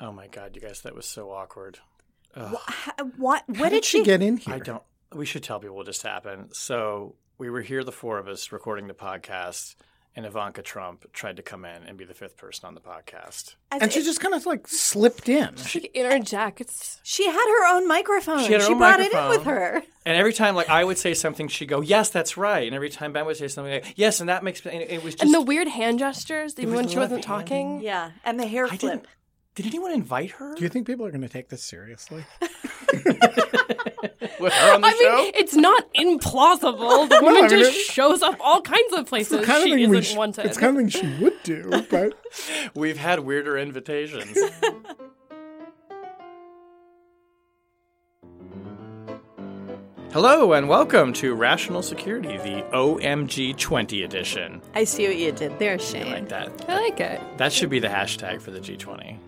Oh my god, you guys, that was so awkward. Ugh. What? What, How what did she get in here? I don't. We should tell people what just happened. So we were here, the four of us, recording the podcast, and Ivanka Trump tried to come in and be the fifth person on the podcast. As And she just kind of like slipped in. She interject. It's she had her own microphone. She had her own brought it in microphone. with her. And every time, like I would say something, she'd go, "Yes, that's right." And every time Ben would say something, like, "Yes," and that makes and it was just. and the weird hand gestures, even when she wasn't talking. Yeah, and the hair I flip. Didn't. Anyone invite her? Do you think people are going to take this seriously? with her on the show? I show? mean, it's not implausible. The woman I mean, just it- shows up all kinds of places kind of she thing we isn't sh- wanted. It's kind of thing she would do, but We've had weirder invitations. Hello and welcome to Rational Security, the OMG 20 edition. I see what you did there, I Shane. like that. I like it. That should be the hashtag for the G20.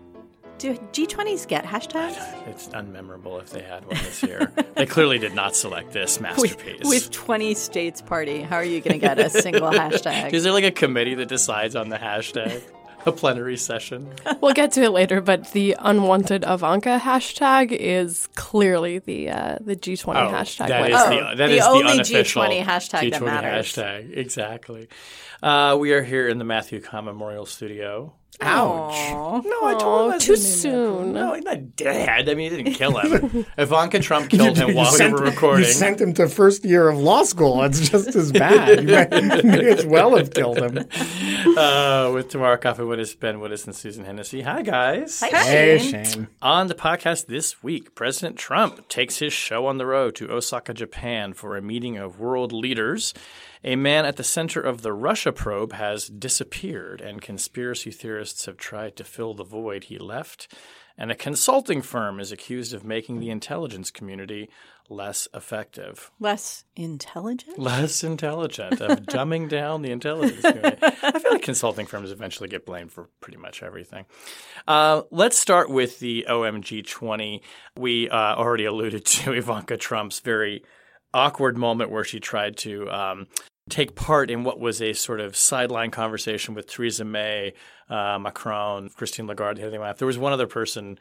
Do G20s get hashtags? It's unmemorable if they had one this year. they clearly did not select this masterpiece. with 20 states party, how are you going to get a single hashtag? Is there like a committee that decides on the hashtag? A plenary session? We'll get to it later, but the unwanted Ivanka hashtag is clearly the uh, the G20 hashtag. That winner. is Oh, the, that the is only unofficial G20 hashtag that G20 matters. hashtag. Exactly. Uh, we are here in the Matthew Kahn Memorial Studio. Ouch. Aw. No, I Aw, him too that's his name. soon. No, he's not dead. I mean, he didn't kill him. Ivanka Trump killed him You while we sent- were recording. You sent him to first year of law school. It's just as bad. You may, may as well have killed him. uh, with Tamara Coffin Wittes, Ben Wittes, and Susan Hennessy. Hi, guys. Hey, Shane. On the podcast this week, President Trump takes his show on the road to Osaka, Japan for a meeting of world leaders. A man at the center of the Russia probe has disappeared, and conspiracy theorists have tried to fill the void he left. And a consulting firm is accused of making the intelligence community less effective. Less intelligent? Less intelligent, of dumbing down the intelligence community. I feel like consulting firms eventually get blamed for pretty much everything. Uh, let's start with the OMG 20. We uh, already alluded to Ivanka Trump's very awkward moment where she tried to um, take part in what was a sort of sideline conversation with Theresa May, uh, Macron, Christine Lagarde, the other. There was one other person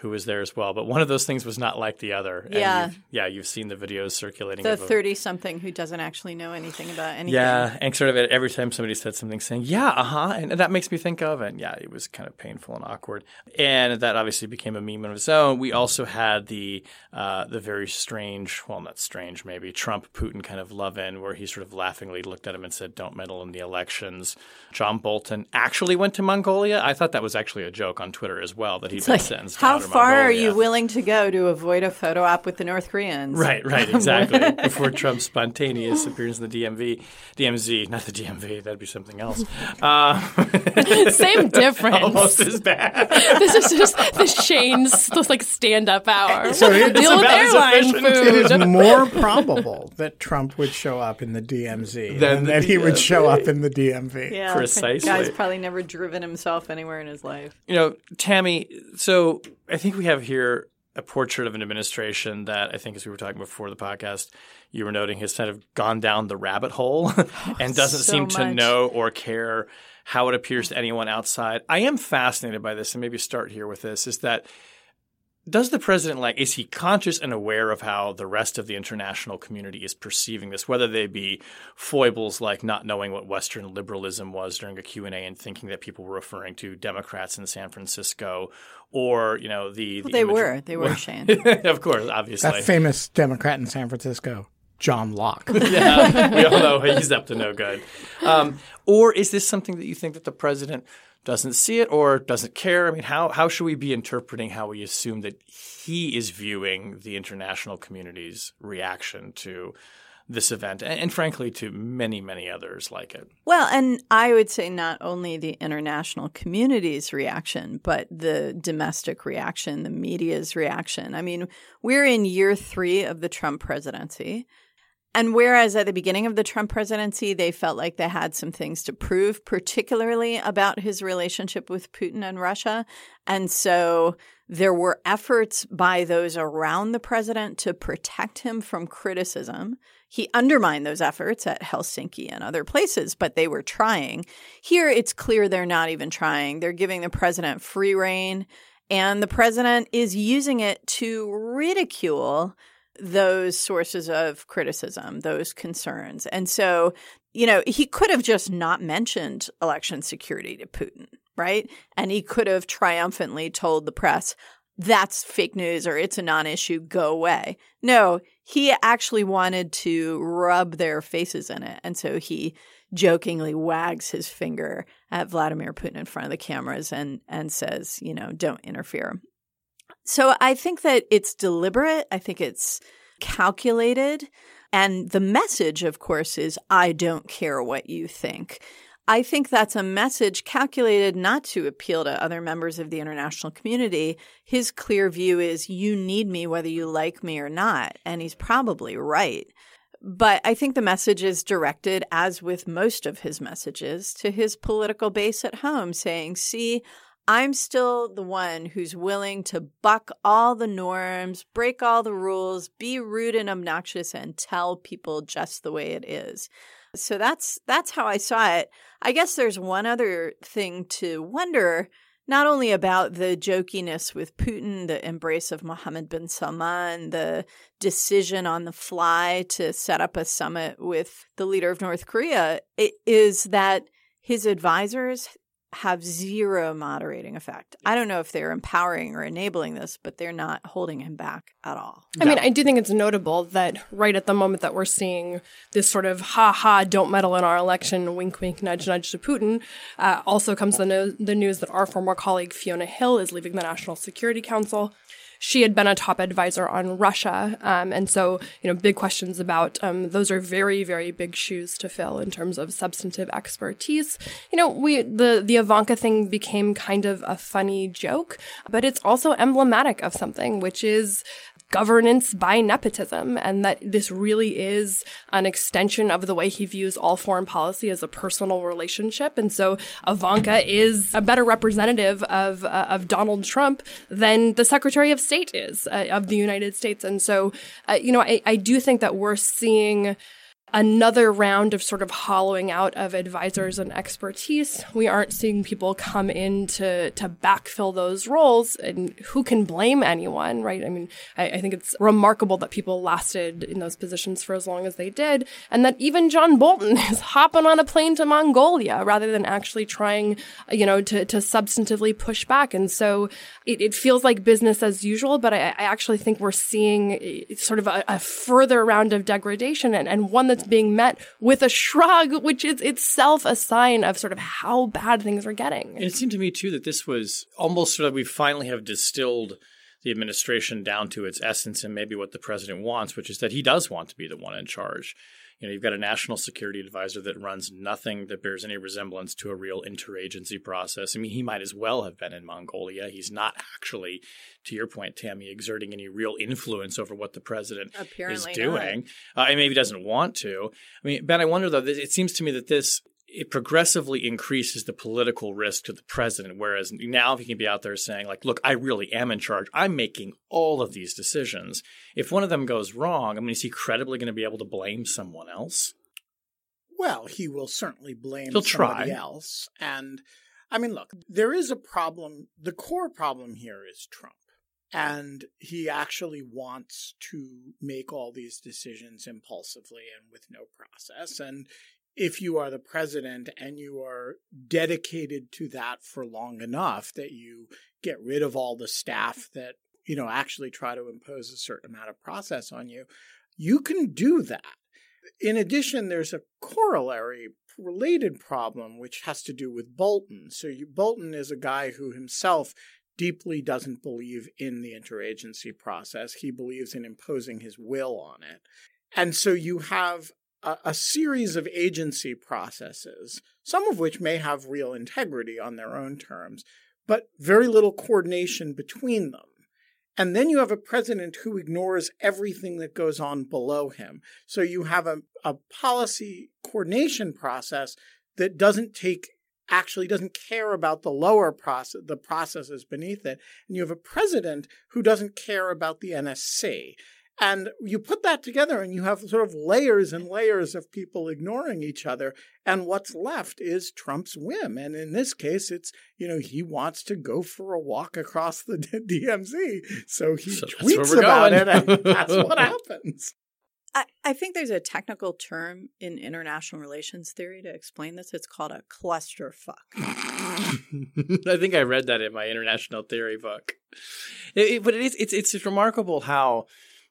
who was there as well, but one of those things was not like the other. And Yeah. you've- yeah, you've seen the videos circulating. The 30 something who doesn't actually know anything about anything. yeah, and sort of every time somebody said something, saying "Yeah, uh huh," and that makes me think of, and yeah, it was kind of painful and awkward, and that obviously became a meme of its own. We also had the uh, the very strange, well, not strange, maybe Trump Putin kind of love in, where he sort of laughingly looked at him and said, "Don't meddle in the elections." John Bolton actually went to Mongolia. I thought that was actually a joke on Twitter as well that he'd been Like, sentenced. to how outer far are you willing to go to avoid a photo op with the North Koreans? Right, right, exactly. Before Trump's spontaneous appearance in the DMV, DMZ, not the DMV, that'd be something else. Uh, Same difference. almost as bad. this is just the Shane's this like stand up hour. So it- Deal about as airline efficient. It is more probable that Trump would show up in the DMZ Than than the that he would show up in the DMV. Yeah, Precisely. Guy's probably never driven himself anywhere in his life. You know, Tammy, so I think we have here a portrait of an administration that I think, as we were talking before the podcast, you were noting has kind of gone down the rabbit hole oh, and doesn't so seem to know or care how it appears to anyone outside. I am fascinated by this, and maybe start here with this: is that does the president like is he conscious and aware of how the rest of the international community is perceiving this whether they be foibles like not knowing what western liberalism was during a q&a and thinking that people were referring to democrats in san francisco or you know the, the They image- were. They were, Shane. of course obviously That famous Democrat in San Francisco, John Locke. yeah, we all know he's up to no good. Um, or is this something that you think that the president doesn't see it or doesn't care? I mean, how how should we be interpreting how we assume that he is viewing the international community's reaction to this event, and, and frankly, to many, many others like it. Well, and I would say not only the international community's reaction, but the domestic reaction, the media's reaction. I mean, we're in year three of the Trump presidency. And whereas at the beginning of the Trump presidency, they felt like they had some things to prove, particularly about his relationship with Putin and Russia. And so there were efforts by those around the president to protect him from criticism. He undermined those efforts at Helsinki and other places, but they were trying. Here, it's clear they're not even trying. They're giving the president free rein, and the president is using it to ridicule those sources of criticism, those concerns. And so, you know, he could have just not mentioned election security to Putin, right? And he could have triumphantly told the press, that's fake news or it's a non issue, go away. No, he actually wanted to rub their faces in it. And so he jokingly wags his finger at Vladimir Putin in front of the cameras and, and says, you know, don't interfere. So I think that it's deliberate. I think it's calculated. And the message, of course, is I don't care what you think. I think that's a message calculated not to appeal to other members of the international community. His clear view is you need me whether you like me or not. And he's probably right. But I think the message is directed, as with most of his messages, to his political base at home, saying, see, I'm still the one who's willing to buck all the norms, break all the rules, be rude and obnoxious and tell people just the way it is. So that's that's how I saw it. I guess there's one other thing to wonder not only about the jokiness with Putin, the embrace of Mohammed bin Salman, the decision on the fly to set up a summit with the leader of North Korea, it is that his advisors have zero moderating effect. I don't know if they're empowering or enabling this, but they're not holding him back at all. I mean, I do think it's notable that right at the moment that we're seeing this sort of ha ha, don't meddle in our election, wink wink, nudge nudge to Putin, uh, also comes the, no- the news that our former colleague Fiona Hill is leaving the National Security Council she had been a top advisor on Russia. Um, and so, you know, big questions about um, those are very, very big shoes to fill in terms of substantive expertise. You know, we the the Ivanka thing became kind of a funny joke, but it's also emblematic of something, which is governance by nepotism and that this really is an extension of the way he views all foreign policy as a personal relationship. And so Ivanka is a better representative of, uh, of Donald Trump than the Secretary of State is uh, of the United States. And so, uh, you know, I, I do think that we're seeing another round of sort of hollowing out of advisors and expertise. We aren't seeing people come in to, to backfill those roles and who can blame anyone, right? I mean, I, I, think it's remarkable that people lasted in those positions for as long as they did and that even John Bolton is hopping on a plane to Mongolia rather than actually trying, you know, to, to substantively push back. And so it, it feels like business as usual, but I, I actually think we're seeing eh, sort of a, a further round of degradation and, and one that it's being met with a shrug, which is itself a sign of sort of how bad things are getting. And it seemed to me too that this was almost sort of we finally have distilled the administration down to its essence and maybe what the president wants, which is that he does want to be the one in charge. You know, you've got a national security advisor that runs nothing that bears any resemblance to a real interagency process. I mean, he might as well have been in Mongolia. He's not actually, to your point, Tammy, exerting any real influence over what the president Apparently is doing. Uh, and maybe doesn't want to. I mean, Ben, I wonder though. It seems to me that this it progressively increases the political risk to the president. Whereas now, if he can be out there saying, like, look, I really am in charge, I'm making all of these decisions. If one of them goes wrong, I mean, is he credibly going to be able to blame someone else? Well, he will certainly blame He'll somebody try. else. And I mean, look, there is a problem. The core problem here is Trump. And he actually wants to make all these decisions impulsively and with no process. And if you are the president and you are dedicated to that for long enough that you get rid of all the staff that, you know, actually try to impose a certain amount of process on you, you can do that. In addition, there's a corollary related problem which has to do with Bolton. So you, Bolton is a guy who himself deeply doesn't believe in the interagency process. He believes in imposing his will on it. And so you have a, a, series of agency processes, some of which may have real integrity on their own terms, but very little coordination between them. And then you have a president who ignores everything that goes on below him. So you have a, a policy coordination process that doesn't take actually doesn't care about the lower process the processes beneath it and you have a president who doesn't care about the NSC and you put that together and you have sort of layers and layers of people ignoring each other. And what's left is Trump's whim. And in this case, it's, you know, he wants to go for a walk across the DMZ. So he so tweets about going. it and that's what happens. I, I think there's a technical term in international relations theory to explain this. It's called a clusterfuck. I think I read that in my international theory book. It, it, but it is it's it's remarkable how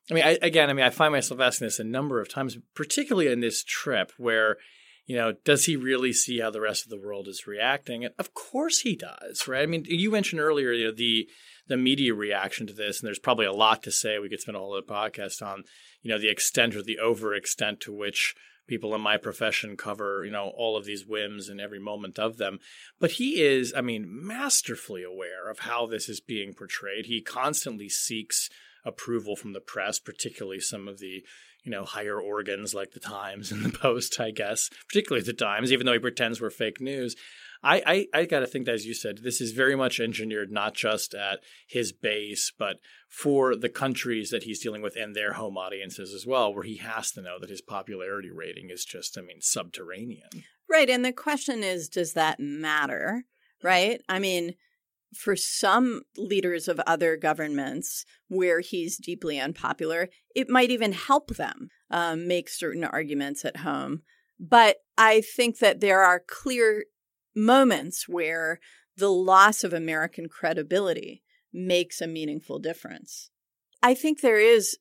I mean, I, again, I mean, I find myself asking this a number of times, particularly in this trip where, you know, does he really see how the rest of the world is reacting? And of course he does, right? I mean, you mentioned earlier, you know, the the media reaction to this, and there's probably a lot to say. We could spend a whole podcast on, you know, the extent or the over extent to which people in my profession cover, you know, all of these whims and every moment of them. But he is, I mean, masterfully aware of how this is being portrayed. He constantly seeks approval from the press, particularly some of the you know higher organs like the Times and the Post, I guess, particularly the Times, even though he pretends we're fake news. I, I, I got to think that, as you said, this is very much engineered not just at his base, but for the countries that he's dealing with and their home audiences as well, where he has to know that his popularity rating is just, I mean, subterranean. Right. And the question is, does that matter? Mm-hmm. Right. I mean, for some leaders of other governments where he's deeply unpopular, it might even help them um, make certain arguments at home. But I think that there are clear moments where the loss of American credibility makes a meaningful difference. I think there is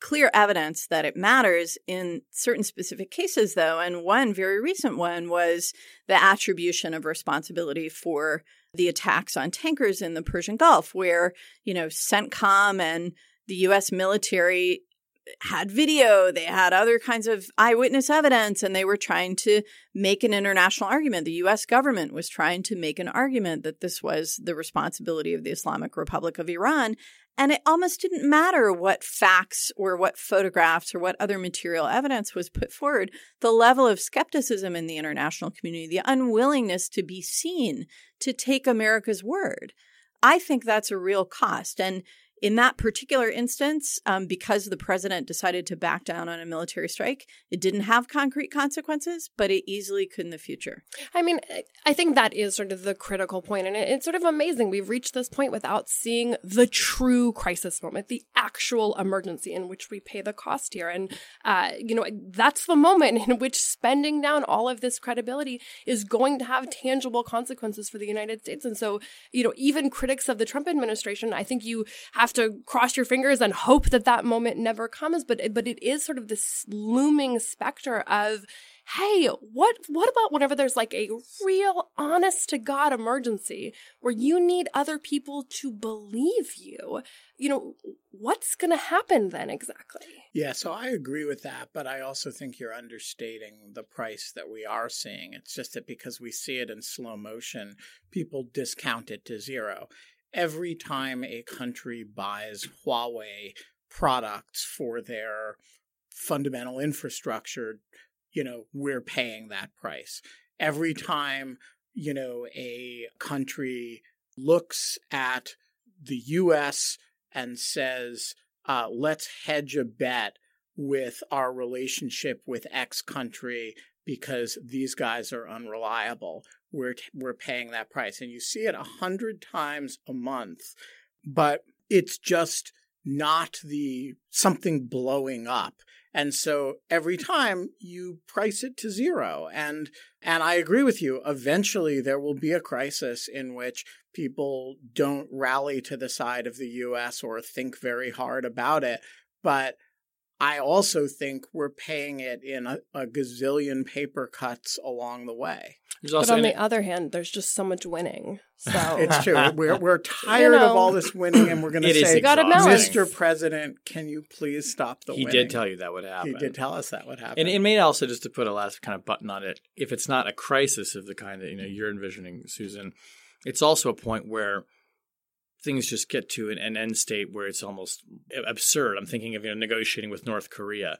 clear evidence that it matters in certain specific cases, though. And one very recent one was the attribution of responsibility for the attacks on tankers in the Persian Gulf, where, you know, CENTCOM and the US military had video, they had other kinds of eyewitness evidence, and they were trying to make an international argument. The US government was trying to make an argument that this was the responsibility of the Islamic Republic of Iran. And it almost didn't matter what facts or what photographs or what other material evidence was put forward. The level of skepticism in the international community, the unwillingness to be seen, to take America's word. I think that's a real cost. And in that particular instance, um, because the president decided to back down on a military strike, it didn't have concrete consequences, but it easily could in the future. I mean, I think that is sort of the critical point, and it's sort of amazing we've reached this point without seeing the true crisis moment, the actual emergency in which we pay the cost here. And, uh, you know, that's the moment in which spending down all of this credibility is going to have tangible consequences for the United States. And so, you know, even critics of the Trump administration, I think you have have to cross your fingers and hope that that moment never comes. But but it is sort of this looming specter of hey, what what about whenever there's like a real honest to God emergency where you need other people to believe you? You know, what's going to happen then exactly? Yeah, so I agree with that, but I also think you're understating the price that we are seeing. It's just that because we see it in slow motion, people discount it to zero every time a country buys Huawei products for their fundamental infrastructure, you know, we're paying that price. Every time, you know, a country looks at the US and says, uh, let's hedge a bet with our relationship with X country because these guys are unreliable we're we're paying that price and you see it a hundred times a month but it's just not the something blowing up and so every hmm. time you price it to zero and and I agree with you eventually there will be a crisis in which people don't rally to the side of the US or think very hard about it but I also think we're paying it in a, a, gazillion paper cuts along the way. There's But on and the other hand, there's just so much winning. So It's true. We're we're tired of know. all this winning, and we're going to say, gotta balance. "Mr. President, can you please stop the He winning?" did tell you that would happen. He did tell us that would happen. And it may also just to put a last kind of button on it, if it's not a crisis of the kind that you know you're envisioning, Susan, it's also a point where things just get to an, an end state where it's almost absurd. I'm thinking of you know negotiating with North Korea.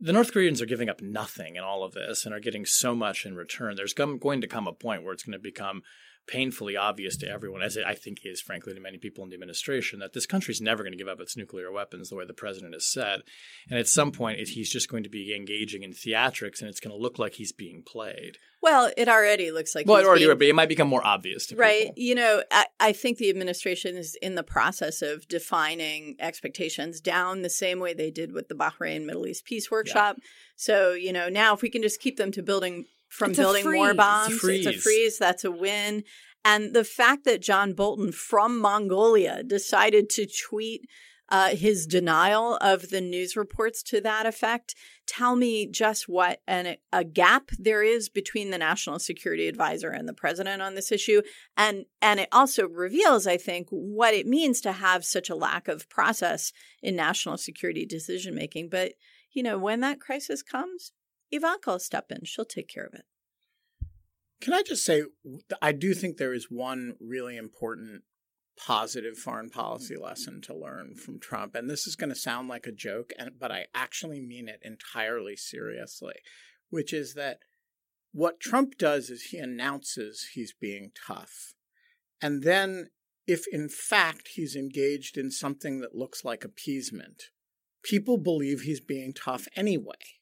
The North Koreans are giving up nothing in all of this and are getting so much in return. There's going to come a point where it's going to become painfully obvious to everyone, as it I think is frankly to many people in the administration, that this country's never going to give up its nuclear weapons the way the president has said. And at some point, it, he's just going to be engaging in theatrics, and it's going to look like he's being played. Well, it already looks like well, he's it already being- would, but it might become more obvious to Right. people. You know, I, I think the administration is in the process of defining expectations down the same way they did with the Bahrain Middle East Peace Workshop. So, you know, now if we can just keep them to building from It's building more bombs, It's a it's a freeze. that's a win. And the fact that John Bolton from Mongolia decided to tweet uh, his denial of the news reports to that effect tell me just what an, a gap there is between the national security advisor and the president on this issue. And and it also reveals i think what it means to have such a lack of process in national security decision making but you know when that crisis comes ivanka will step in she'll take care of it Can I just say, I do think there is one really important positive foreign policy lesson to learn from Trump. And this is going to sound like a joke, and, but I actually mean it entirely seriously, which is that what Trump does is he announces he's being tough. And then, if in fact he's engaged in something that looks like appeasement, people believe he's being tough anyway.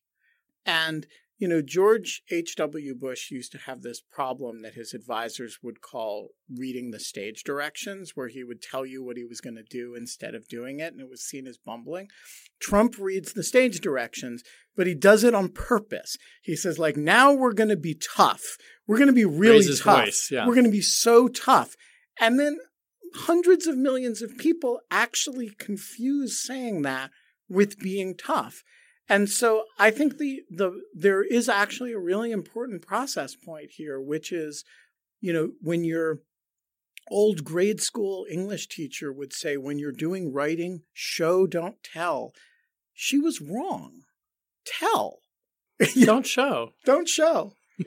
And you know, George H.W. Bush used to have this problem that his advisors would call reading the stage directions, where he would tell you what he was going to do instead of doing it, and it was seen as bumbling. Trump reads the stage directions, but he does it on purpose. He says, like, now we're going to be tough. We're going to be really tough. voice, yeah. We're going to be so tough. And then hundreds of millions of people actually confuse saying that with being tough. And so I think the the there is actually a really important process point here, which is, you know, when your old grade school English teacher would say, when you're doing writing, show, don't tell. She was wrong. Tell. Don't show. don't show.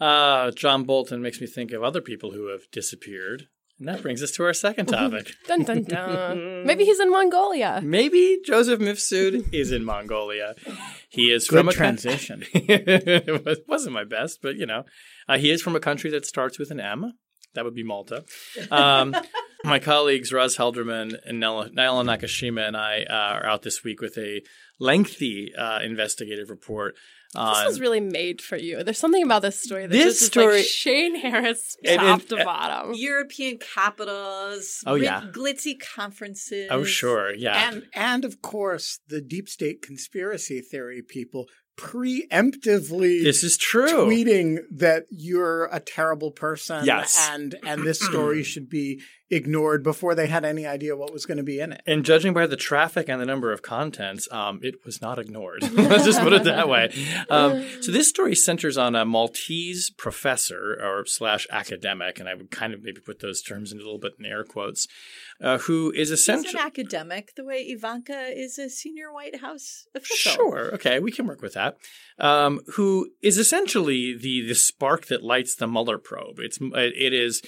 Uh, John Bolton makes me think of other people who have disappeared. And that brings us to our second topic. dun dun dun. Maybe he's in Mongolia. Maybe Joseph Mifsud is in Mongolia. He is Good from a transition. it was- wasn't my best, but you know, uh, he is from a country that starts with an M. That would be Malta. Um, my colleagues Roz Helderman and Nella, Nyla Nakashima and I uh, are out this week with a lengthy uh, investigative report. On, This was really made for you. There's something about this story that This just story- is like Shane Harris And- top and- to uh, bottom. European capitals, Oh, yeah. glitzy conferences. oh, sure. Yeah. And and of course the deep state conspiracy theory people preemptively this is true. tweeting that you're a terrible person Yes. and and this story should be ignored before they had any idea what was going to be in it. And judging by the traffic and the number of contents, um, it was not ignored. Let's just put it that way. Um, so this story centers on a Maltese professor or slash academic, and I would kind of maybe put those terms in a little bit in air quotes, uh, who is essentially an academic, the way Ivanka is a senior White House official. Sure. Okay, we can work with that. Um, who is essentially the the spark that lights the Mueller probe? It's it is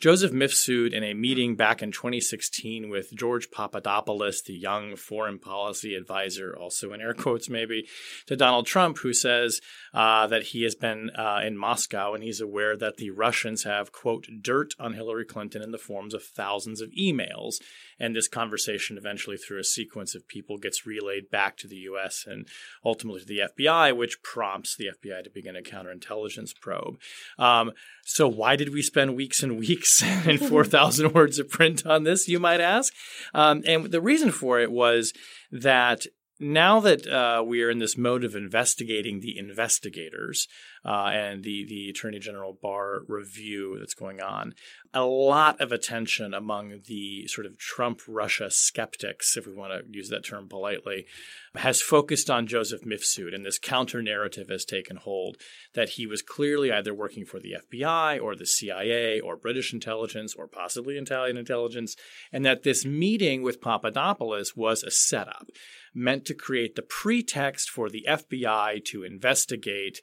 Joseph Mifsud in a meeting back in 2016 with George Papadopoulos, the young foreign policy advisor, also in air quotes maybe, to Donald Trump, who says uh, that he has been uh, in Moscow and he's aware that the Russians have, quote, dirt on Hillary Clinton in the forms of thousands of emails. And this conversation eventually, through a sequence of people, gets relayed back to the U.S. and ultimately to the FBI, which prompts the FBI to begin a counterintelligence probe. Um, so, why did we spend weeks and weeks and 4,000 words of print on this, you might ask? Um, and the reason for it was that now that uh, we are in this mode of investigating the investigators, uh, and the the Attorney General Barr review that's going on. A lot of attention among the sort of Trump Russia skeptics, if we want to use that term politely, has focused on Joseph Mifsud, and this counter narrative has taken hold that he was clearly either working for the FBI or the CIA or British intelligence or possibly Italian intelligence, and that this meeting with Papadopoulos was a setup meant to create the pretext for the FBI to investigate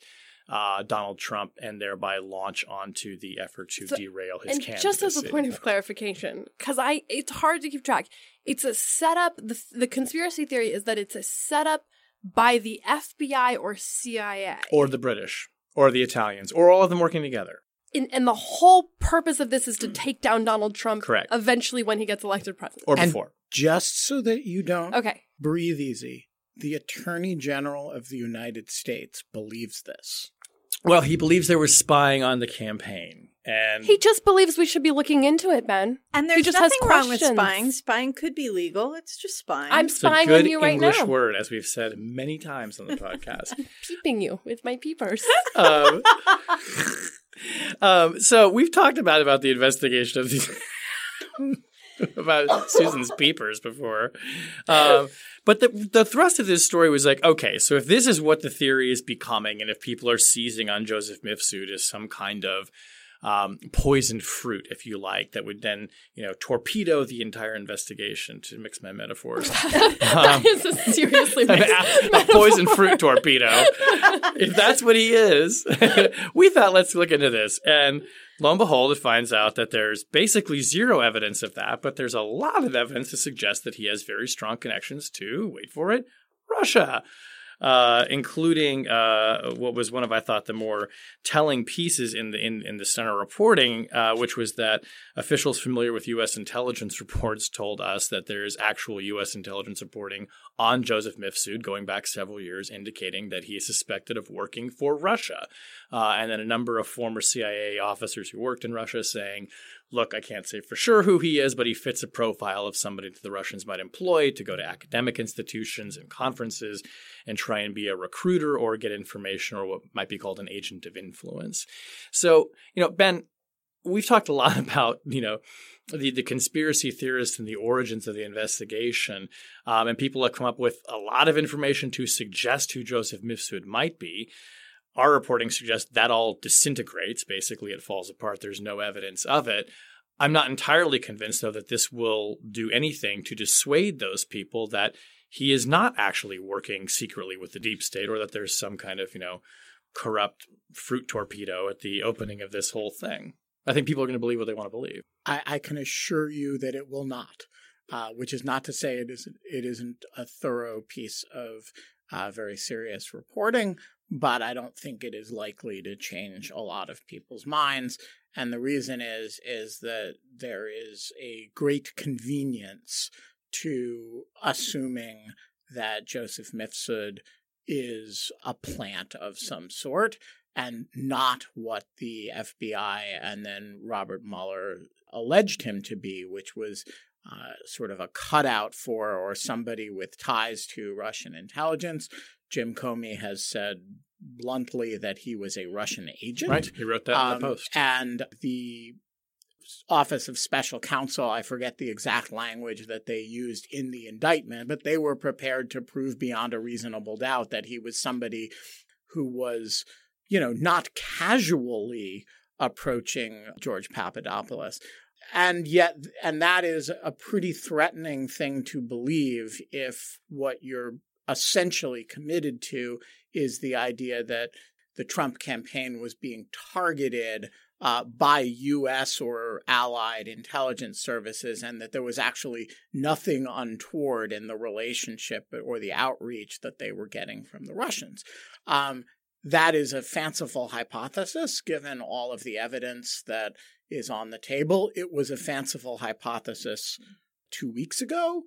uh, Donald Trump and thereby launch onto the effort to So- derail his and candidacy. just as a point of clarification, because I it's hard to keep track. It's a setup. The the conspiracy theory is that it's a setup by the FBI or CIA, or the British, or the Italians, or all of them working together. and, and the whole purpose of this is to take down Donald Trump. Correct. Eventually, when he gets elected president. Or And- before. Just so that you don't okay. breathe easy, the Attorney General of the United States believes this. Well, he believes they were spying on the campaign. And He just believes we should be looking into it, Ben. And He there's just has nothing wrong with spying. Spying could be legal. It's just spying. I'm it's a spying good on you right now. English now. word, as we've said many times on the podcast. Peeping you with my peepers. um, um, so we've talked about about the investigation of these about Susan's peepers before, um, but the the thrust of this story was like, okay, so if this is what the theory is becoming, and if people are seizing on Joseph Mifsud as some kind of um, poisoned fruit, if you like, that would then you know torpedo the entire investigation. To mix my metaphors, that is a seriously a poison fruit torpedo. if that's what he is, we thought let's look into this. And lo and behold, it finds out that there's basically zero evidence of that, but there's a lot of evidence to suggest that he has very strong connections to, wait for it, Russia. Uh, including uh, what was one of I thought the more telling pieces in the in, in the center reporting, uh, which was that officials familiar with U.S. intelligence reports told us that there is actual U.S. intelligence reporting on Joseph Mifsud going back several years, indicating that he is suspected of working for Russia. Uh, and then a number of former CIA officers who worked in Russia saying, look, I can't say for sure who he is, but he fits a profile of somebody that the Russians might employ to go to academic institutions and conferences and try and be a recruiter or get information or what might be called an agent of influence. So, you know, Ben, we've talked a lot about, you know, the, the conspiracy theorists and the origins of the investigation. Um, and people have come up with a lot of information to suggest who Joseph Mifsud might be. Our reporting suggests that all disintegrates. Basically, it falls apart. There's no evidence of it. I'm not entirely convinced, though, that this will do anything to dissuade those people that he is not actually working secretly with the deep state or that there's some kind of, you know, corrupt fruit torpedo at the opening of this whole thing. I think people are going to believe what they want to believe. I, I can assure you that it will not. Uh, which is not to say it isn't it isn't a thorough piece of uh, very serious reporting, but I don't think it is likely to change a lot of people's minds. And the reason is is that there is a great convenience to assuming that Joseph Mifsud is a plant of some sort and not what the FBI and then Robert Mueller alleged him to be, which was uh, sort of a cutout for or somebody with ties to Russian intelligence. Jim Comey has said bluntly that he was a Russian agent. Right? He wrote that in Um, the post. And the Office of Special Counsel, I forget the exact language that they used in the indictment, but they were prepared to prove beyond a reasonable doubt that he was somebody who was, you know, not casually approaching George Papadopoulos. And yet, and that is a pretty threatening thing to believe if what you're essentially committed to is the idea that the Trump campaign was being targeted uh, by U.S. or allied intelligence services, and that there was actually nothing untoward in the relationship or the outreach that they were getting from the Russians. Um, that is a fanciful hypothesis, given all of the evidence that is on the table. It was a fanciful hypothesis two weeks ago,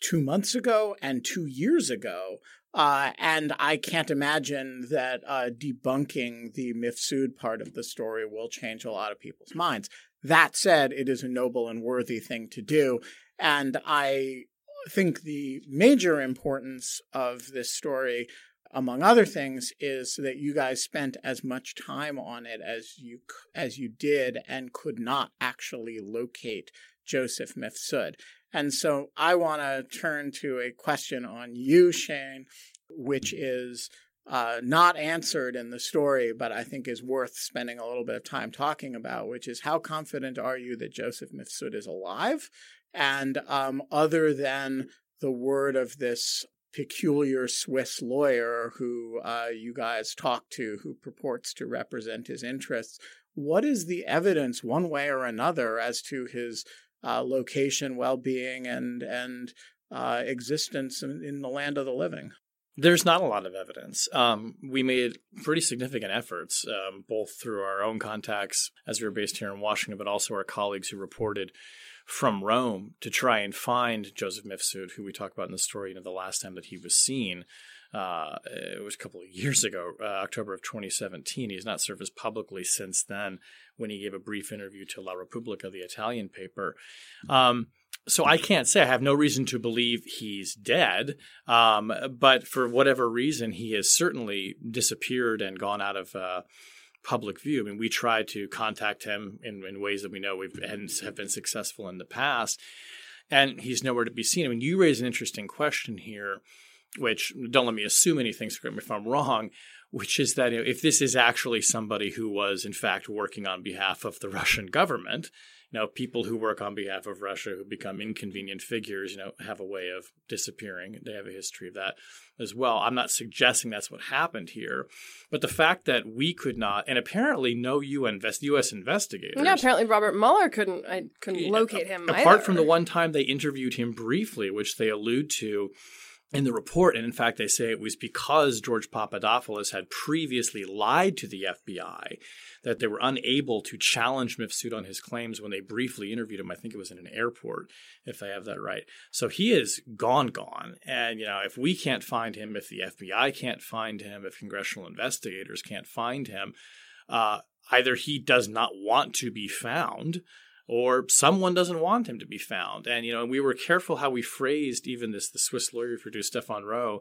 two months ago, and two years ago. Uh, and I can't imagine that uh, debunking the Mifsud part of the story will change a lot of people's minds. That said, it is a noble and worthy thing to do. And I think the major importance of this story among other things, is that you guys spent as much time on it as you as you did and could not actually locate Joseph Mifsud. And so I want to turn to a question on you, Shane, which is uh, not answered in the story, but I think is worth spending a little bit of time talking about, which is how confident are you that Joseph Mifsud is alive? And um, other than the word of this peculiar Swiss lawyer who uh, you guys talked to, who purports to represent his interests, what is the evidence, one way or another, as to his uh, location, well-being, and and uh, existence in, in, the land of the living? There's not a lot of evidence. Um, we made pretty significant efforts, um, both through our own contacts as we were based here in Washington, but also our colleagues who reported from Rome to try and find Joseph Mifsud, who we talk about in the story. You know, the last time that he was seen, uh, it was a couple of years ago, uh, October of 2017. He's not surfaced publicly since then when he gave a brief interview to La Repubblica, the Italian paper. Um, so I can't say I have no reason to believe he's dead, um, but for whatever reason, he has certainly disappeared and gone out of uh, public view. I mean, we tried to contact him in, in ways that we know we've have been successful in the past, and he's nowhere to be seen. I mean, you raise an interesting question here, which don't let me assume anything. So correct me if I'm wrong which is that if this is actually somebody who was in fact working on behalf of the Russian government, you know, people who work on behalf of Russia who become inconvenient figures, you know, have a way of disappearing. They have a history of that as well. I'm not suggesting that's what happened here, but the fact that we could not, and apparently no U.S. U.S. investigators. Yeah, apparently Robert Mueller couldn't. I couldn't locate him. Apart either. from the one time they interviewed him briefly, which they allude to in the report, and in fact, they say it was because George Papadopoulos had previously lied to the FBI that they were unable to challenge Mifsud on his claims when they briefly interviewed him. I think it was in an airport, if I have that right. So he is gone, gone. And, you know, if we can't find him, if the FBI can't find him, if congressional investigators can't find him, uh, either he does not want to be found or someone doesn't want him to be found. And you know, we were careful how we phrased even this the Swiss lawyer who produced Stephan Roh.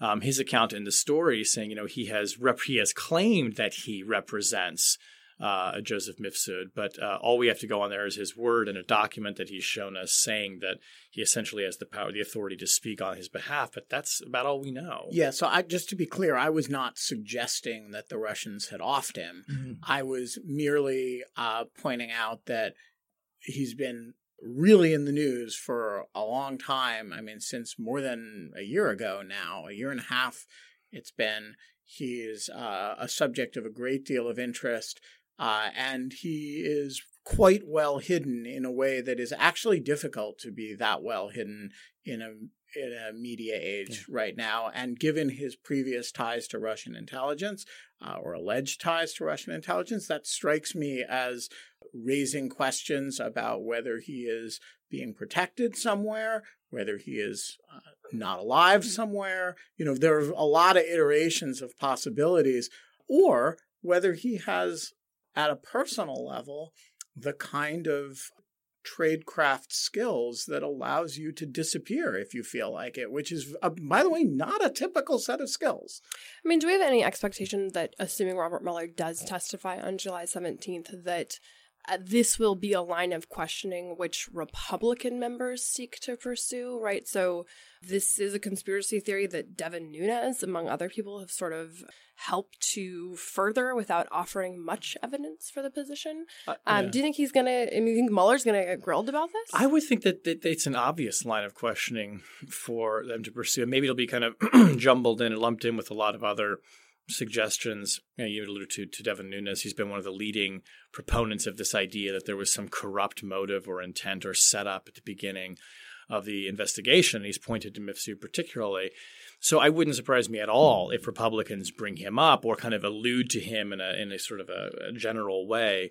Um, his account in the story saying, you know, he has rep- he has claimed that he represents uh, Joseph Mifsud, but uh, all we have to go on there is his word and a document that he's shown us saying that he essentially has the power, the authority to speak on his behalf. But that's about all we know. Yeah. So I, just to be clear, I was not suggesting that the Russians had offed him. Mm-hmm. I was merely uh, pointing out that he's been really in the news for a long time. I mean, since more than a year ago now, a year and a half it's been. He's uh, a subject of a great deal of interest, uh, and he is quite well hidden in a way that is actually difficult to be that well hidden in a in a media age yeah. right now. And given his previous ties to Russian intelligence uh, or alleged ties to Russian intelligence, that strikes me as raising questions about whether he is being protected somewhere, whether he is uh, not alive somewhere. You know, there are a lot of iterations of possibilities, or whether he has, at a personal level, the kind of tradecraft skills that allows you to disappear if you feel like it, which is, uh, by the way, not a typical set of skills. I mean, do we have any expectation that, assuming Robert Mueller does testify on July 17th, that uh, this will be a line of questioning which Republican members seek to pursue, right? So, this is a conspiracy theory that Devin Nunes, among other people, have sort of helped to further without offering much evidence for the position. Uh, um, Do you think he's going to, I mean, you think Mueller's going to get grilled about this? I would think that, that it's an obvious line of questioning for them to pursue. Maybe it'll be kind of jumbled in and lumped in with a lot of other suggestions. You, know, you alluded to, to Devin Nunes. He's been one of the leading proponents of this idea that there was some corrupt motive or intent or setup at the beginning of the investigation. He's pointed to Mifsud particularly. So I wouldn't surprise me at all if Republicans bring him up or kind of allude to him in a in a sort of a, a general way.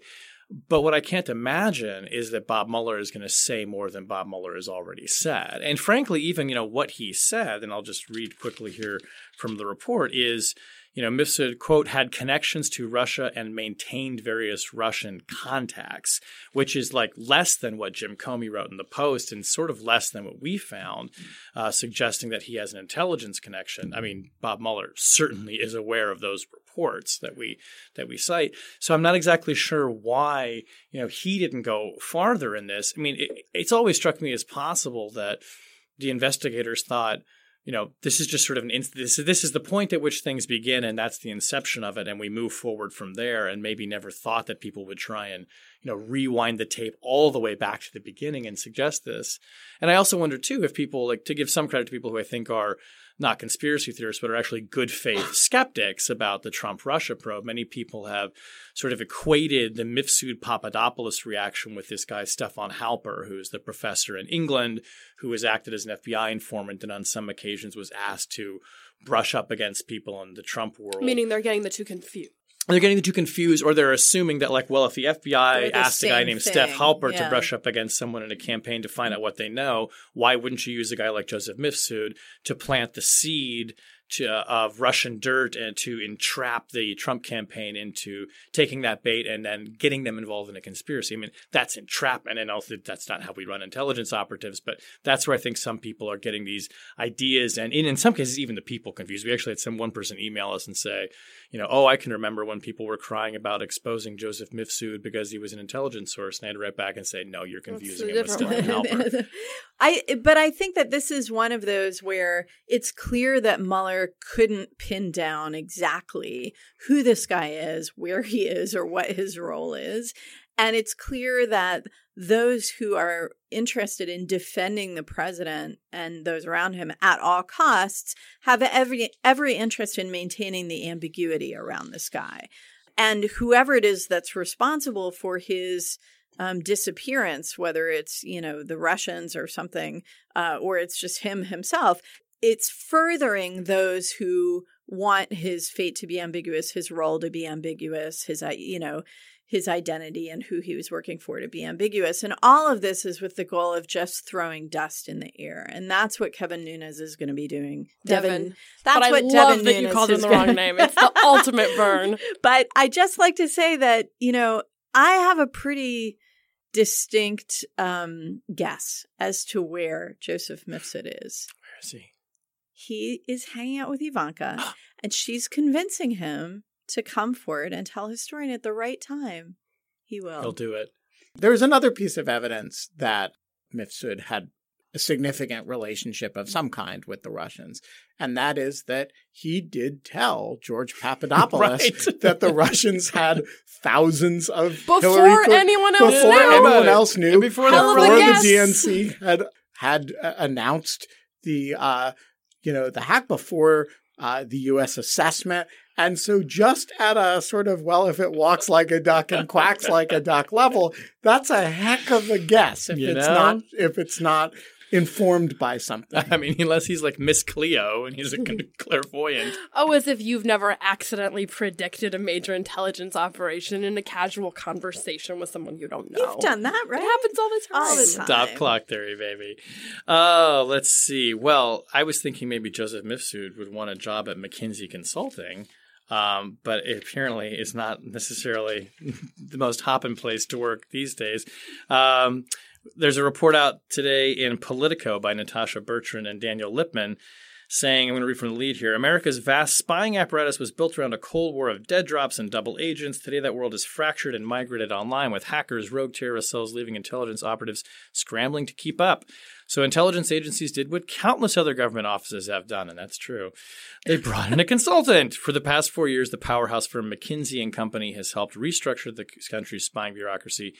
But what I can't imagine is that Bob Mueller is going to say more than Bob Mueller has already said. And frankly, even you know what he said, and I'll just read quickly here from the report is you know, Mifsud, quote, had connections to Russia and maintained various Russian contacts, which is like less than what Jim Comey wrote in the Post and sort of less than what we found, uh, suggesting that he has an intelligence connection. I mean, Bob Mueller certainly is aware of those reports that we that we cite. So I'm not exactly sure why, you know, he didn't go farther in this. I mean, it, it's always struck me as possible that the investigators thought – you know, this is just sort of an inst- this this is the point at which things begin, and that's the inception of it, and we move forward from there. And maybe never thought that people would try and you know rewind the tape all the way back to the beginning and suggest this. And I also wonder too if people like to give some credit to people who I think are not conspiracy theorists, but are actually good faith skeptics about the Trump Russia probe. Many people have sort of equated the Mifsud Papadopoulos reaction with this guy, Stefan Halper, who's the professor in England who has acted as an FBI informant and on some occasions was asked to brush up against people in the Trump world. Meaning they're getting the two confused they're getting too confused, or they're assuming that, like, well, if the FBI the asked a guy named thing. Steph Halper Yeah. to brush up against someone in a campaign to find out what they know, why wouldn't you use a guy like Joseph Mifsud to plant the seed to, uh, of Russian dirt and to entrap the Trump campaign into taking that bait and then getting them involved in a conspiracy? I mean, that's entrapment, and also that's not how we run intelligence operatives. But that's where I think some people are getting these ideas, and in, in some cases, even the people confused. We actually had some one person email us and say, you know, oh, I can remember when people were crying about exposing Joseph Mifsud because he was an intelligence source, and I had to write back and say, no, you're confusing him with Stefan. Halper. I but I think that this is one of those where it's clear that Mueller couldn't pin down exactly who this guy is, where he is, or what his role is. And it's clear that those who are interested in defending the president and those around him at all costs have every every interest in maintaining the ambiguity around this guy. And whoever it is that's responsible for his um, disappearance, whether it's you know the Russians or something, uh, or it's just him himself, it's furthering those who want his fate to be ambiguous, his role to be ambiguous, his i- you know his identity and who he was working for to be ambiguous. And all of this is with the goal of just throwing dust in the air. And that's what Kevin Nunes is going to be doing. Devin. That's but I what love Devin that you called him the wrong name. It's the ultimate burn. but I just like to say that, you know, I have a pretty distinct um, guess as to where Joseph Mifsud is. Where is he? He is hanging out with Ivanka, and she's convincing him to come forward and tell his story. And at the right time, he will. He'll do it. There's another piece of evidence that Mifsud had a significant relationship of some kind with the Russians, and that is that he did tell George Papadopoulos Right. that the Russians had thousands of Before Hillary Cl- anyone else before knew. anyone else knew, And before Hell before the. DNC had had uh, announced the uh, you know the hack before uh, the U.S. assessment. And so, just at a sort of, well, if it walks like a duck and quacks like a duck level, that's a heck of a guess if You it's know? not if it's not informed by something. I mean, unless he's like Miss Cleo and he's a clairvoyant. Oh, as if you've never accidentally predicted a major intelligence operation in a casual conversation with someone you don't know. You've done that, right? It happens all the time. All the time. Stop clock theory, baby. Oh, let's see. Well, I was thinking maybe Joseph Mifsud would want a job at McKinsey Consulting, um, but it apparently is not necessarily the most hopping place to work these days. Um, there's a report out today in Politico by Natasha Bertrand and Daniel Lippman saying, I'm going to read from the lead here America's vast spying apparatus was built around a Cold War of dead drops and double agents. Today, that world is fractured and migrated online with hackers, rogue terrorist cells, leaving intelligence operatives scrambling to keep up. So, intelligence agencies did what countless other government offices have done, and that's true. They brought in a consultant. For the past four years, the powerhouse firm McKinsey and Company has helped restructure the country's spying bureaucracy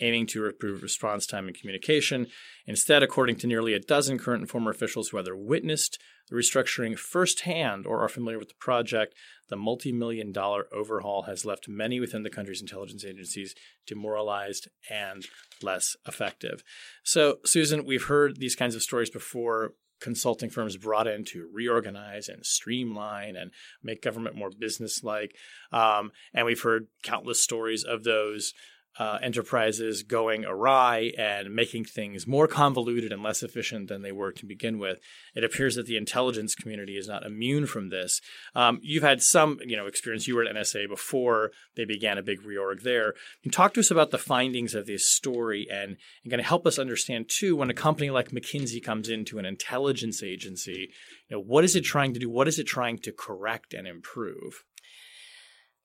aiming to improve response time and communication. Instead, according to nearly a dozen current and former officials who either witnessed the restructuring firsthand or are familiar with the project, the multi million dollar overhaul has left many within the country's intelligence agencies demoralized and less effective. So, Susan, we've heard these kinds of stories before. Consulting firms brought in to reorganize and streamline and make government more businesslike. Um, and we've heard countless stories of those uh, enterprises going awry and making things more convoluted and less efficient than they were to begin with. It appears that the intelligence community is not immune from this. Um, you've had some, you know, experience. You were at NSA before they began a big reorg there. Can talk to us about the findings of this story and, and kind of help us understand too when a company like McKinsey comes into an intelligence agency, you know, what is it trying to do? What is it trying to correct and improve?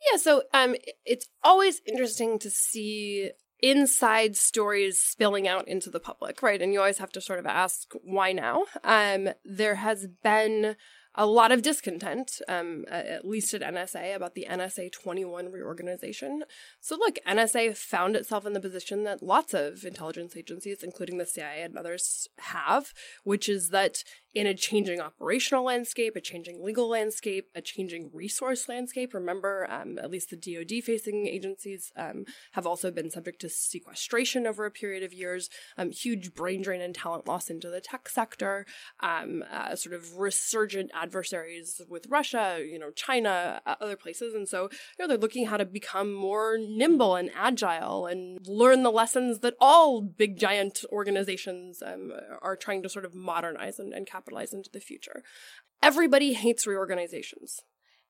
Yeah, so um, it's always interesting to see inside stories spilling out into the public, right? And you always have to sort of ask why now. Um, there has been a lot of discontent, um, at least at NSA, about the NSA 21 reorganization. So, look, NSA found itself in the position that lots of intelligence agencies, including the CIA and others, have, which is that in a changing operational landscape, a changing legal landscape, a changing resource landscape. Remember, um, at least the DoD facing agencies um, have also been subject to sequestration over a period of years, um, huge brain drain and talent loss into the tech sector, um, uh, sort of resurgent adversaries with Russia, you know, China, uh, other places. And so, you know, they're looking how to become more nimble and agile and learn the lessons that all big giant organizations um, are trying to sort of modernize and, and capitalize into the future. Everybody hates reorganizations.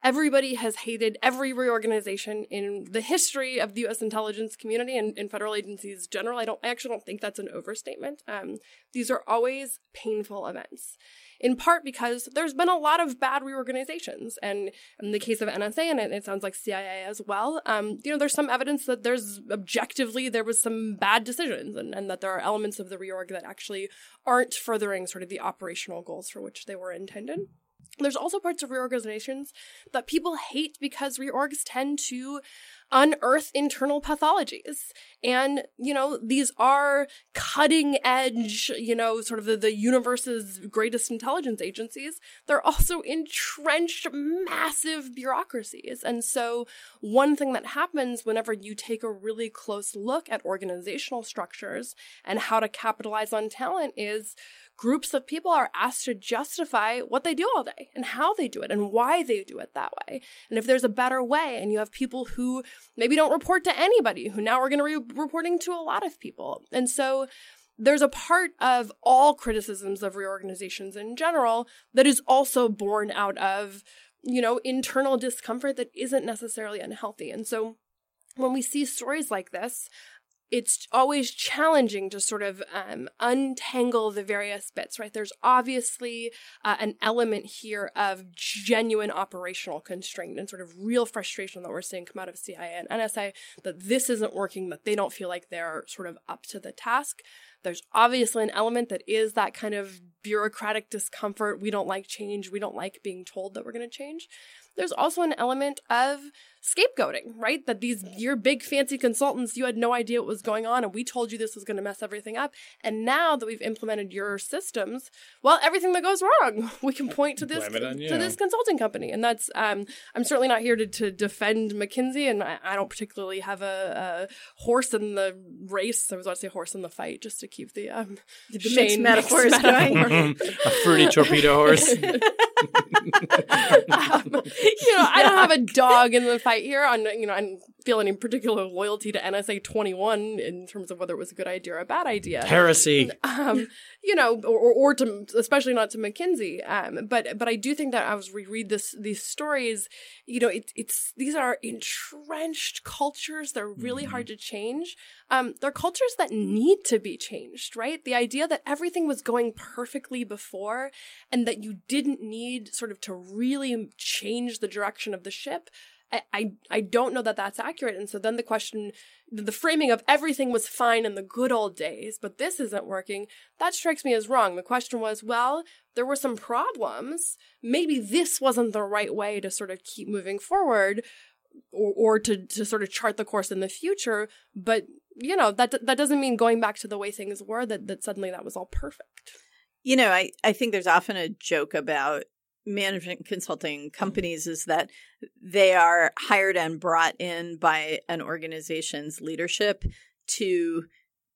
Everybody has hated every reorganization in the history of the U.S. intelligence community and in federal agencies general. I don't, I actually don't think that's an overstatement. Um, these are always painful events, in part because there's been a lot of bad reorganizations, and in the case of NSA, and it, it sounds like CIA as well. Um, you know, there's some evidence that there's objectively there was some bad decisions, and, and that there are elements of the reorg that actually aren't furthering sort of the operational goals for which they were intended. There's also parts of reorganizations that people hate because reorgs tend to unearth internal pathologies. And, you know, these are cutting edge, you know, sort of the, the universe's greatest intelligence agencies. They're also entrenched massive bureaucracies. And so one thing that happens whenever you take a really close look at organizational structures and how to capitalize on talent is groups of people are asked to justify what they do all day and how they do it and why they do it that way. And if there's a better way, and you have people who maybe don't report to anybody, who now are going to be reporting to a lot of people. And so there's a part of all criticisms of reorganizations in general that is also born out of, you know, internal discomfort that isn't necessarily unhealthy. And so when we see stories like this, it's always challenging to sort of um, untangle the various bits, right? There's obviously uh, an element here of genuine operational constraint and sort of real frustration that we're seeing come out of CIA and NSA that this isn't working, that they don't feel like they're sort of up to the task. There's obviously an element that is that kind of bureaucratic discomfort. We don't like change. We don't like being told that we're going to change there's also an element of scapegoating, right? That these your big fancy consultants, you had no idea what was going on, and we told you this was going to mess everything up. And now that we've implemented your systems, well, everything that goes wrong, we can point to this to this consulting company, and that's um, I'm certainly not here to, to defend McKinsey, and I, I don't particularly have a, a, horse in the race. I was about to say horse in the fight, just to keep the um, the Shane metaphors going. a fruity torpedo horse. um, you know, I don't have a dog in the fight here. On you know, don't feel any particular loyalty to NSA 21 in terms of whether it was a good idea or a bad idea. Heresy. Um, you know, or, or to especially not to McKinsey. Um, but but I do think that as we read this these stories, you know, it, it's these are entrenched cultures. They're really mm-hmm. hard to change. Um, they're cultures that need to be changed, right? The idea that everything was going perfectly before and that you didn't need sort of to really change the direction of the ship I, I, don't know that that's accurate. And so then the question, the framing of everything was fine in the good old days, but this isn't working, that strikes me as wrong. The question was, well, there were some problems. Maybe this wasn't the right way to sort of keep moving forward or, or to, to sort of chart the course in the future. But, you know, that, that doesn't mean going back to the way things were that, that suddenly that was all perfect. You know, I, I think there's often a joke about management consulting companies is that they are hired and brought in by an organization's leadership to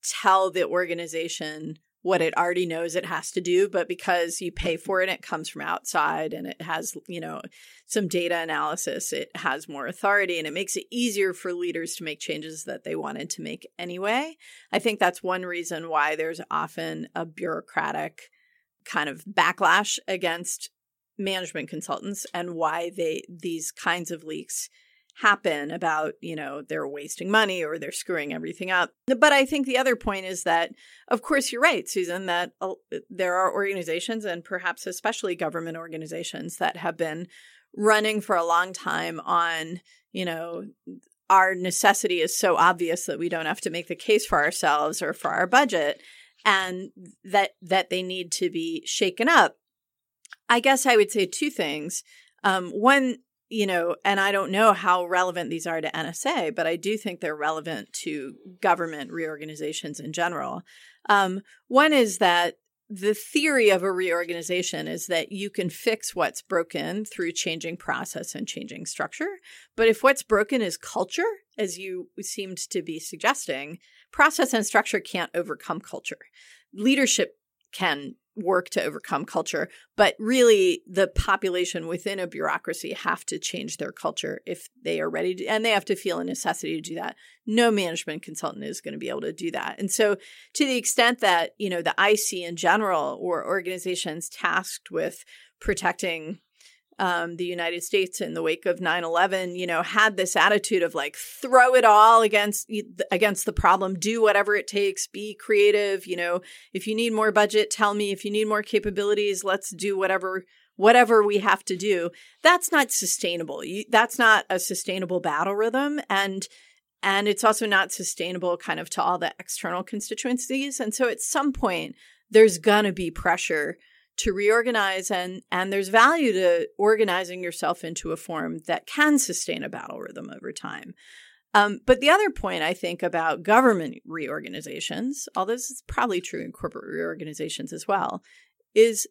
tell the organization what it already knows it has to do, but because you pay for it, it comes from outside and it has, you know, some data analysis, it has more authority and it makes it easier for leaders to make changes that they wanted to make anyway. I think that's one reason why there's often a bureaucratic kind of backlash against management consultants and why they these kinds of leaks happen about, you know, they're wasting money or they're screwing everything up. But I think the other point is that, of course, you're right, Susan, that uh, there are organizations and perhaps especially government organizations that have been running for a long time on, you know, our necessity is so obvious that we don't have to make the case for ourselves or for our budget and that that they need to be shaken up. I guess I would say two things. Um, one you know, and I don't know how relevant these are to NSA, but I do think they're relevant to government reorganizations in general. Um, one is that the theory of a reorganization is that you can fix what's broken through changing process and changing structure. But if what's broken is culture, as you seemed to be suggesting, process and structure can't overcome culture. Leadership can work to overcome culture, but really the population within a bureaucracy have to change their culture if they are ready to, and they have to feel a necessity to do that. No management consultant is going to be able to do that. And so to the extent that, you know, the IC in general or organizations tasked with protecting um, the United States in the wake of 9-11, you know, had this attitude of like throw it all against against the problem, do whatever it takes, be creative, you know, if you need more budget, tell me, if you need more capabilities, let's do whatever whatever we have to do. That's not sustainable. You, that's not a sustainable battle rhythm and and it's also not sustainable kind of to all the external constituencies. And so at some point there's going to be pressure to reorganize and and there's value to organizing yourself into a form that can sustain a battle rhythm over time. Um, but the other point i think about government reorganizations although this is probably true in corporate reorganizations as well is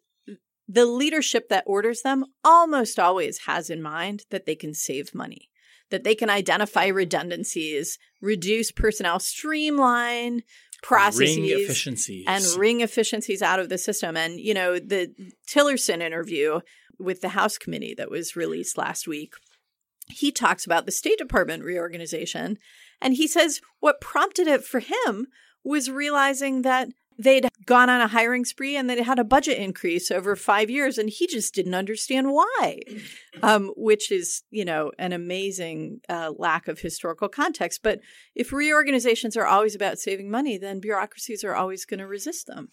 the leadership that orders them almost always has in mind that they can save money that they can identify redundancies reduce personnel streamline processes ring efficiencies and ring efficiencies out of the system. And you know, the Tillerson interview with the House committee that was released last week, he talks about the State Department reorganization, and he says what prompted it for him was realizing that they'd gone on a hiring spree and they'd had a budget increase over five years and he just didn't understand why um, which is you know an amazing uh, lack of historical context but if reorganizations are always about saving money then bureaucracies are always going to resist them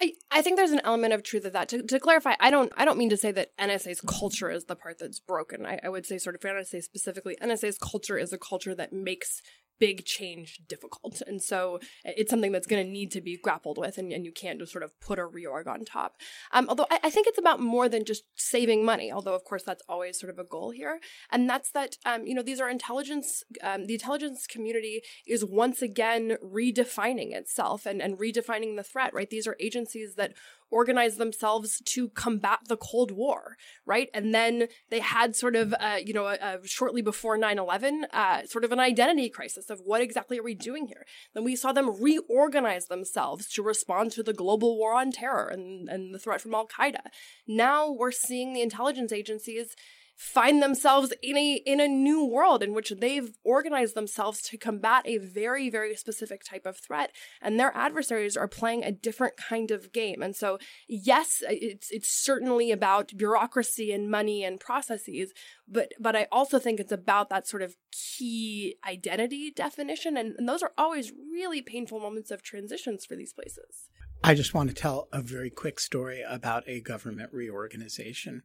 I, I think there's an element of truth of that. To, to, clarify, I don't I don't mean to say that NSA's culture is the part that's broken. I, I would say sort of for NSA specifically, NSA's culture is a culture that makes big change difficult. And so it's something that's going to need to be grappled with, and, and you can't just sort of put a reorg on top. Um, although I, I, think it's about more than just saving money, although, of course, that's always sort of a goal here. And that's that, um, you know, these are intelligence, um, the intelligence community is once again redefining itself and, and redefining the threat, right? These are agencies that organized themselves to combat the Cold War, right? And then they had sort of, uh, you know, uh shortly before 9 11, uh, sort of an identity crisis of what exactly are we doing here? Then we saw them reorganize themselves to respond to the global war on terror and, and the threat from Al Qaeda. Now we're seeing the intelligence agencies find themselves in a in a new world in which they've organized themselves to combat a very very specific type of threat and their adversaries are playing a different kind of game. And so yes it's it's certainly about bureaucracy and money and processes but but I also think it's about that sort of key identity definition and, and those are always really painful moments of transitions for these places. I just want to tell a very quick story about a government reorganization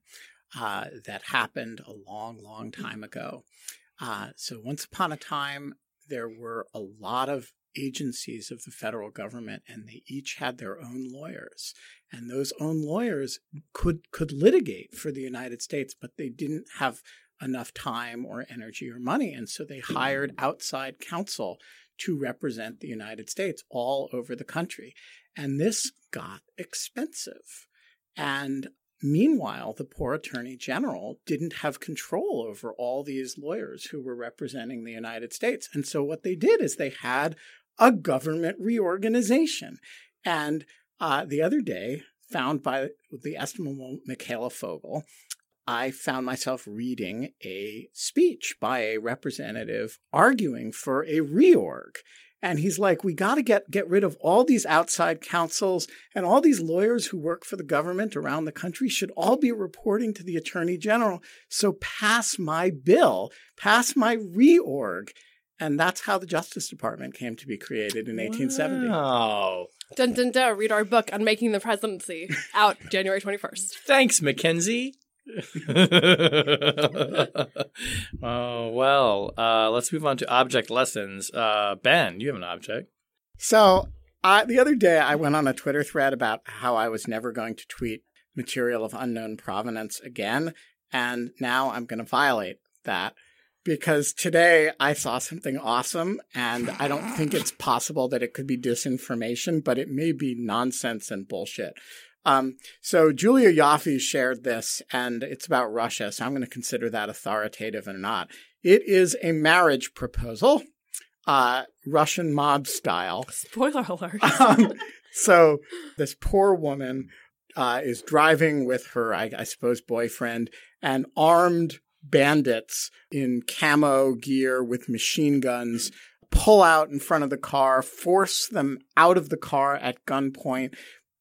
uh, that happened a long, long time ago. Uh, so, once upon a time, there were a lot of agencies of the federal government, and they each had their own lawyers. And those own lawyers could could litigate for the United States, but they didn't have enough time or energy or money, and so they hired outside counsel to represent the United States all over the country. And this got expensive. And Meanwhile, the poor attorney general didn't have control over all these lawyers who were representing the United States. And so what they did is they had a government reorganization. And uh, the other day, found by the estimable Mikhaila Fogel, I found myself reading a speech by a representative arguing for a reorg. And he's like, we got to get, get rid of all these outside counsels and all these lawyers who work for the government around the country should all be reporting to the attorney general. So pass my bill, pass my reorg. And that's how the Justice Department came to be created in 1870. Oh, Dun dun dun. Read our book on making the presidency out January 21st. thanks, McKinsey. oh well, uh, let's move on to object lessons. Uh, ben, you have an object. So the other day, I went on a Twitter thread about how I was never going to tweet material of unknown provenance again. And now I'm going to violate that because today I saw something awesome. And I don't think it's possible that it could be disinformation, but it may be nonsense and bullshit. Um, so Julia Ioffe shared this, and it's about Russia. So I'm going to consider that authoritative or not. It is a marriage proposal, uh, Russian mob style. Spoiler alert. Um, so this poor woman uh, is driving with her, I, I suppose, boyfriend, and armed bandits in camo gear with machine guns pull out in front of the car, force them out of the car at gunpoint,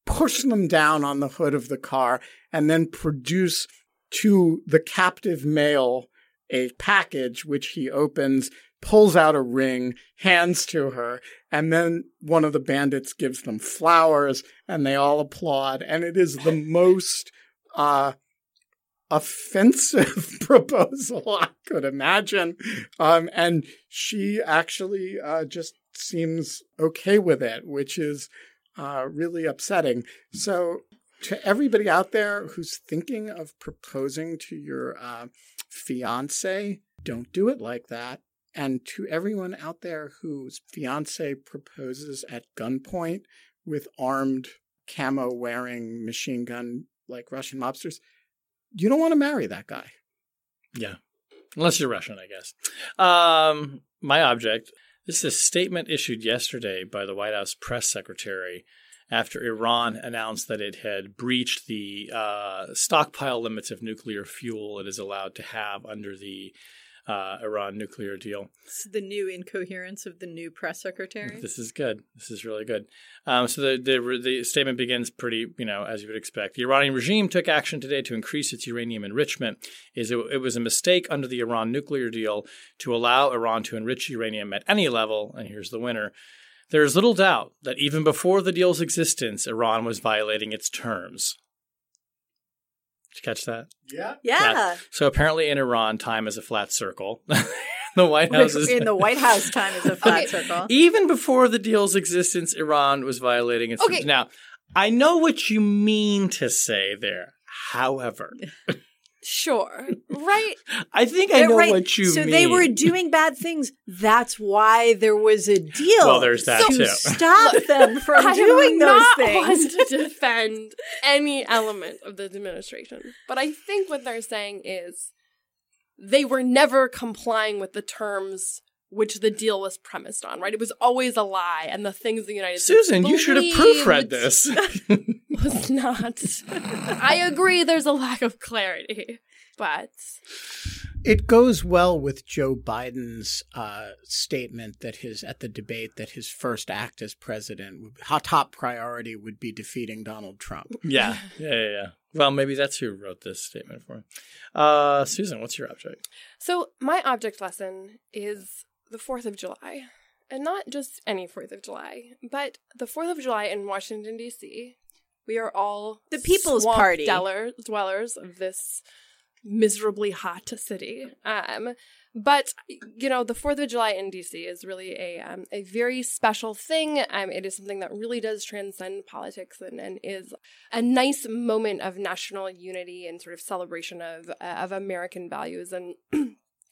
push them down on the hood of the car, and then produce to the captive male a package which he opens, pulls out a ring, hands to her, and then one of the bandits gives them flowers and they all applaud. And it is the most uh, offensive proposal I could imagine. Um, and she actually uh, just seems okay with it, which is uh, really upsetting. So, to everybody out there who's thinking of proposing to your uh, fiance, don't do it like that. And to everyone out there whose fiance proposes at gunpoint with armed camo wearing machine gun like Russian mobsters, you don't want to marry that guy. Yeah. Unless you're Russian, I guess. Um, my object this is a statement issued yesterday by the White House press secretary after Iran announced that it had breached the uh, stockpile limits of nuclear fuel it is allowed to have under the uh, Iran nuclear deal. It's the new incoherence of the new press secretary. This is good. This is really good. Um, so the, the the statement begins pretty, you know, as you would expect. The Iranian regime took action today to increase its uranium enrichment. Is it, it was a mistake under the Iran nuclear deal to allow Iran to enrich uranium at any level. And here's the winner. There is little doubt that even before the deal's existence, Iran was violating its terms. Did you catch that? Yeah. Yeah. So apparently in Iran, time is a flat circle. the White House is in the White House time is a flat Okay. circle. even before the deal's existence, Iran was violating its Okay. Now, I know what you mean to say there. However, Sure. Right? I think I Yeah, know right. what you so mean. So they were doing bad things. That's why there was a deal. Well, there's that to too. stop them from I doing am those not things. one to defend any element of the administration, but I think what they're saying is they were never complying with the terms which the deal was premised on. Right? It was always a lie, and the things the United States Susan, you should have proofread this. Was not. I agree. There's a lack of clarity, but It goes well with Joe Biden's uh, statement that his at the debate that his first act as president, would- how top priority would be defeating Donald Trump. yeah, yeah, yeah, yeah. Well, maybe that's who wrote this statement for him. Uh, Susan, what's your object? So, my object lesson is the 4th of July. And not just any 4th of July, but the 4th of July in Washington, D.C. We are all The People's Party. Dweller, dwellers of this miserably hot city. Um, but you know, the Fourth of July in DC is really a um, a very special thing. Um, it is something that really does transcend politics and, and is a nice moment of national unity and sort of celebration of uh, of American values. And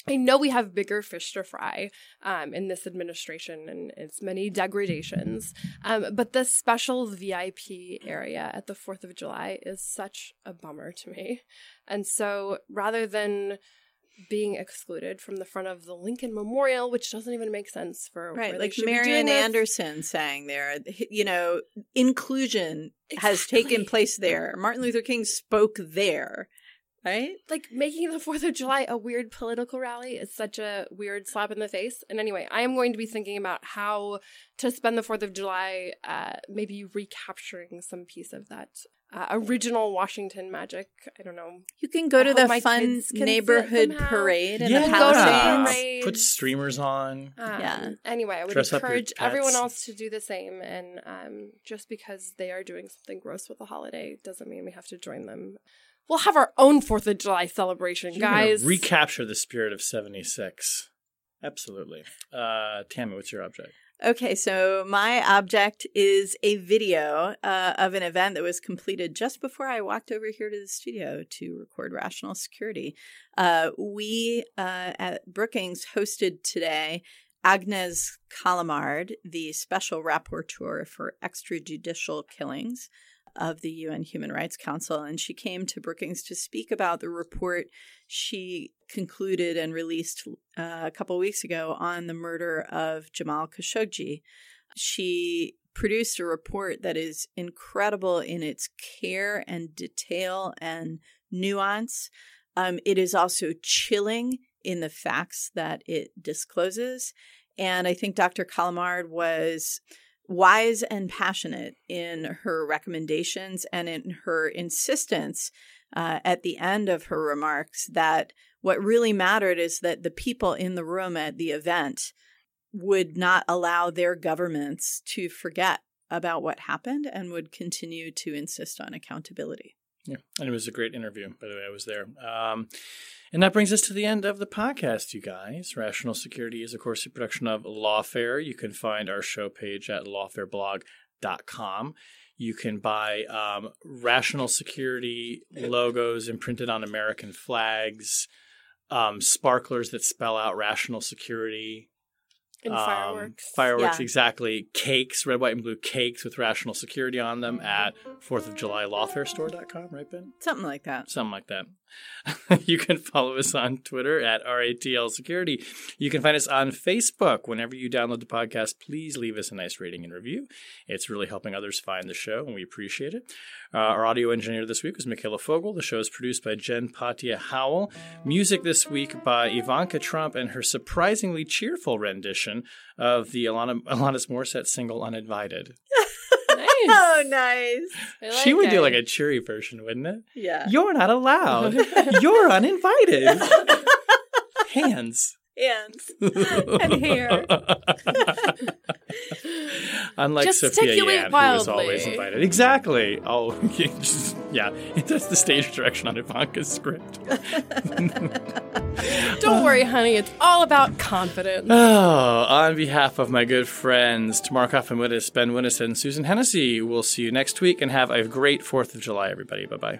I know we have bigger fish to fry um, in this administration and its many degradations, um, but this special VIP area at the Fourth of July is such a bummer to me. And so, rather than being excluded from the front of the Lincoln Memorial, which doesn't even make sense for Right, like Marian. Anderson saying there, you know, inclusion has taken place there. Martin Luther King spoke there, right? like making the Fourth of July a weird political rally is such a weird slap in the face. And anyway, I am going to be thinking about how to spend the Fourth of July, uh, maybe recapturing some piece of that uh, original Washington magic. I don't know. You can go I to the my fun kids can sit neighborhood parade in yeah, the go to Palisades. parade. put streamers on. Um, Yeah. Anyway, I would Dress encourage everyone else to do the same. And um, just because they are doing something gross with the holiday doesn't mean we have to join them. We'll have our own Fourth of July celebration, You're guys. recapture the spirit of '76. Absolutely. Uh, Tammy, what's your object? Okay, so my object is a video uh, of an event that was completed just before I walked over here to the studio to record Rational Security. Uh, we uh, at Brookings hosted today Agnes Callamard, the special rapporteur for extrajudicial killings of the UN Human Rights Council, and she came to Brookings to speak about the report she concluded and released uh, a couple weeks ago on the murder of Jamal Khashoggi. She produced a report that is incredible in its care and detail and nuance. Um, it is also chilling in the facts that it discloses. And I think Dr. Callamard was wise and passionate in her recommendations and in her insistence uh, at the end of her remarks that what really mattered is that the people in the room at the event would not allow their governments to forget about what happened and would continue to insist on accountability. Yeah, and it was a great interview. By the way, I was there. Um, and that brings us to the end of the podcast, you guys. Rational Security is, of course, a production of Lawfare. You can find our show page at lawfareblog.com. You can buy um, Rational Security logos imprinted on American flags, um, sparklers that spell out Rational Security. And um, fireworks. Fireworks, Yeah. exactly. Cakes, red, white, and blue cakes with Rational Security on them at 4th of July lawfarestore.com, right, Ben? Something like that. Something like that. you can follow us on Twitter at RATL Security. You can find us on Facebook. Whenever you download the podcast, please leave us a nice rating and review. It's really helping others find the show, and we appreciate it. Uh, our audio engineer this week was Mikhaila Fogel. The show is produced by Jen Patja Howell. Music this week by Ivanka Trump and her surprisingly cheerful rendition of the Alana, Alanis Morissette single Uninvited. Oh, nice. Oh, nice. I she would do like a cheery version, wouldn't it? Yeah. You're not allowed. You're uninvited. Hands. Hands and hair. Unlike Sophia Gesticulate Yan, who was wildly. always invited. Exactly. Oh, yeah. That's the stage direction on Ivanka's script. Don't worry, honey. It's all about confidence. Oh, on behalf of my good friends Tamar Cofman Wittes, Ben Wittes, and Susan Hennessey, we'll see you next week and have a great 4th of July, everybody. Bye bye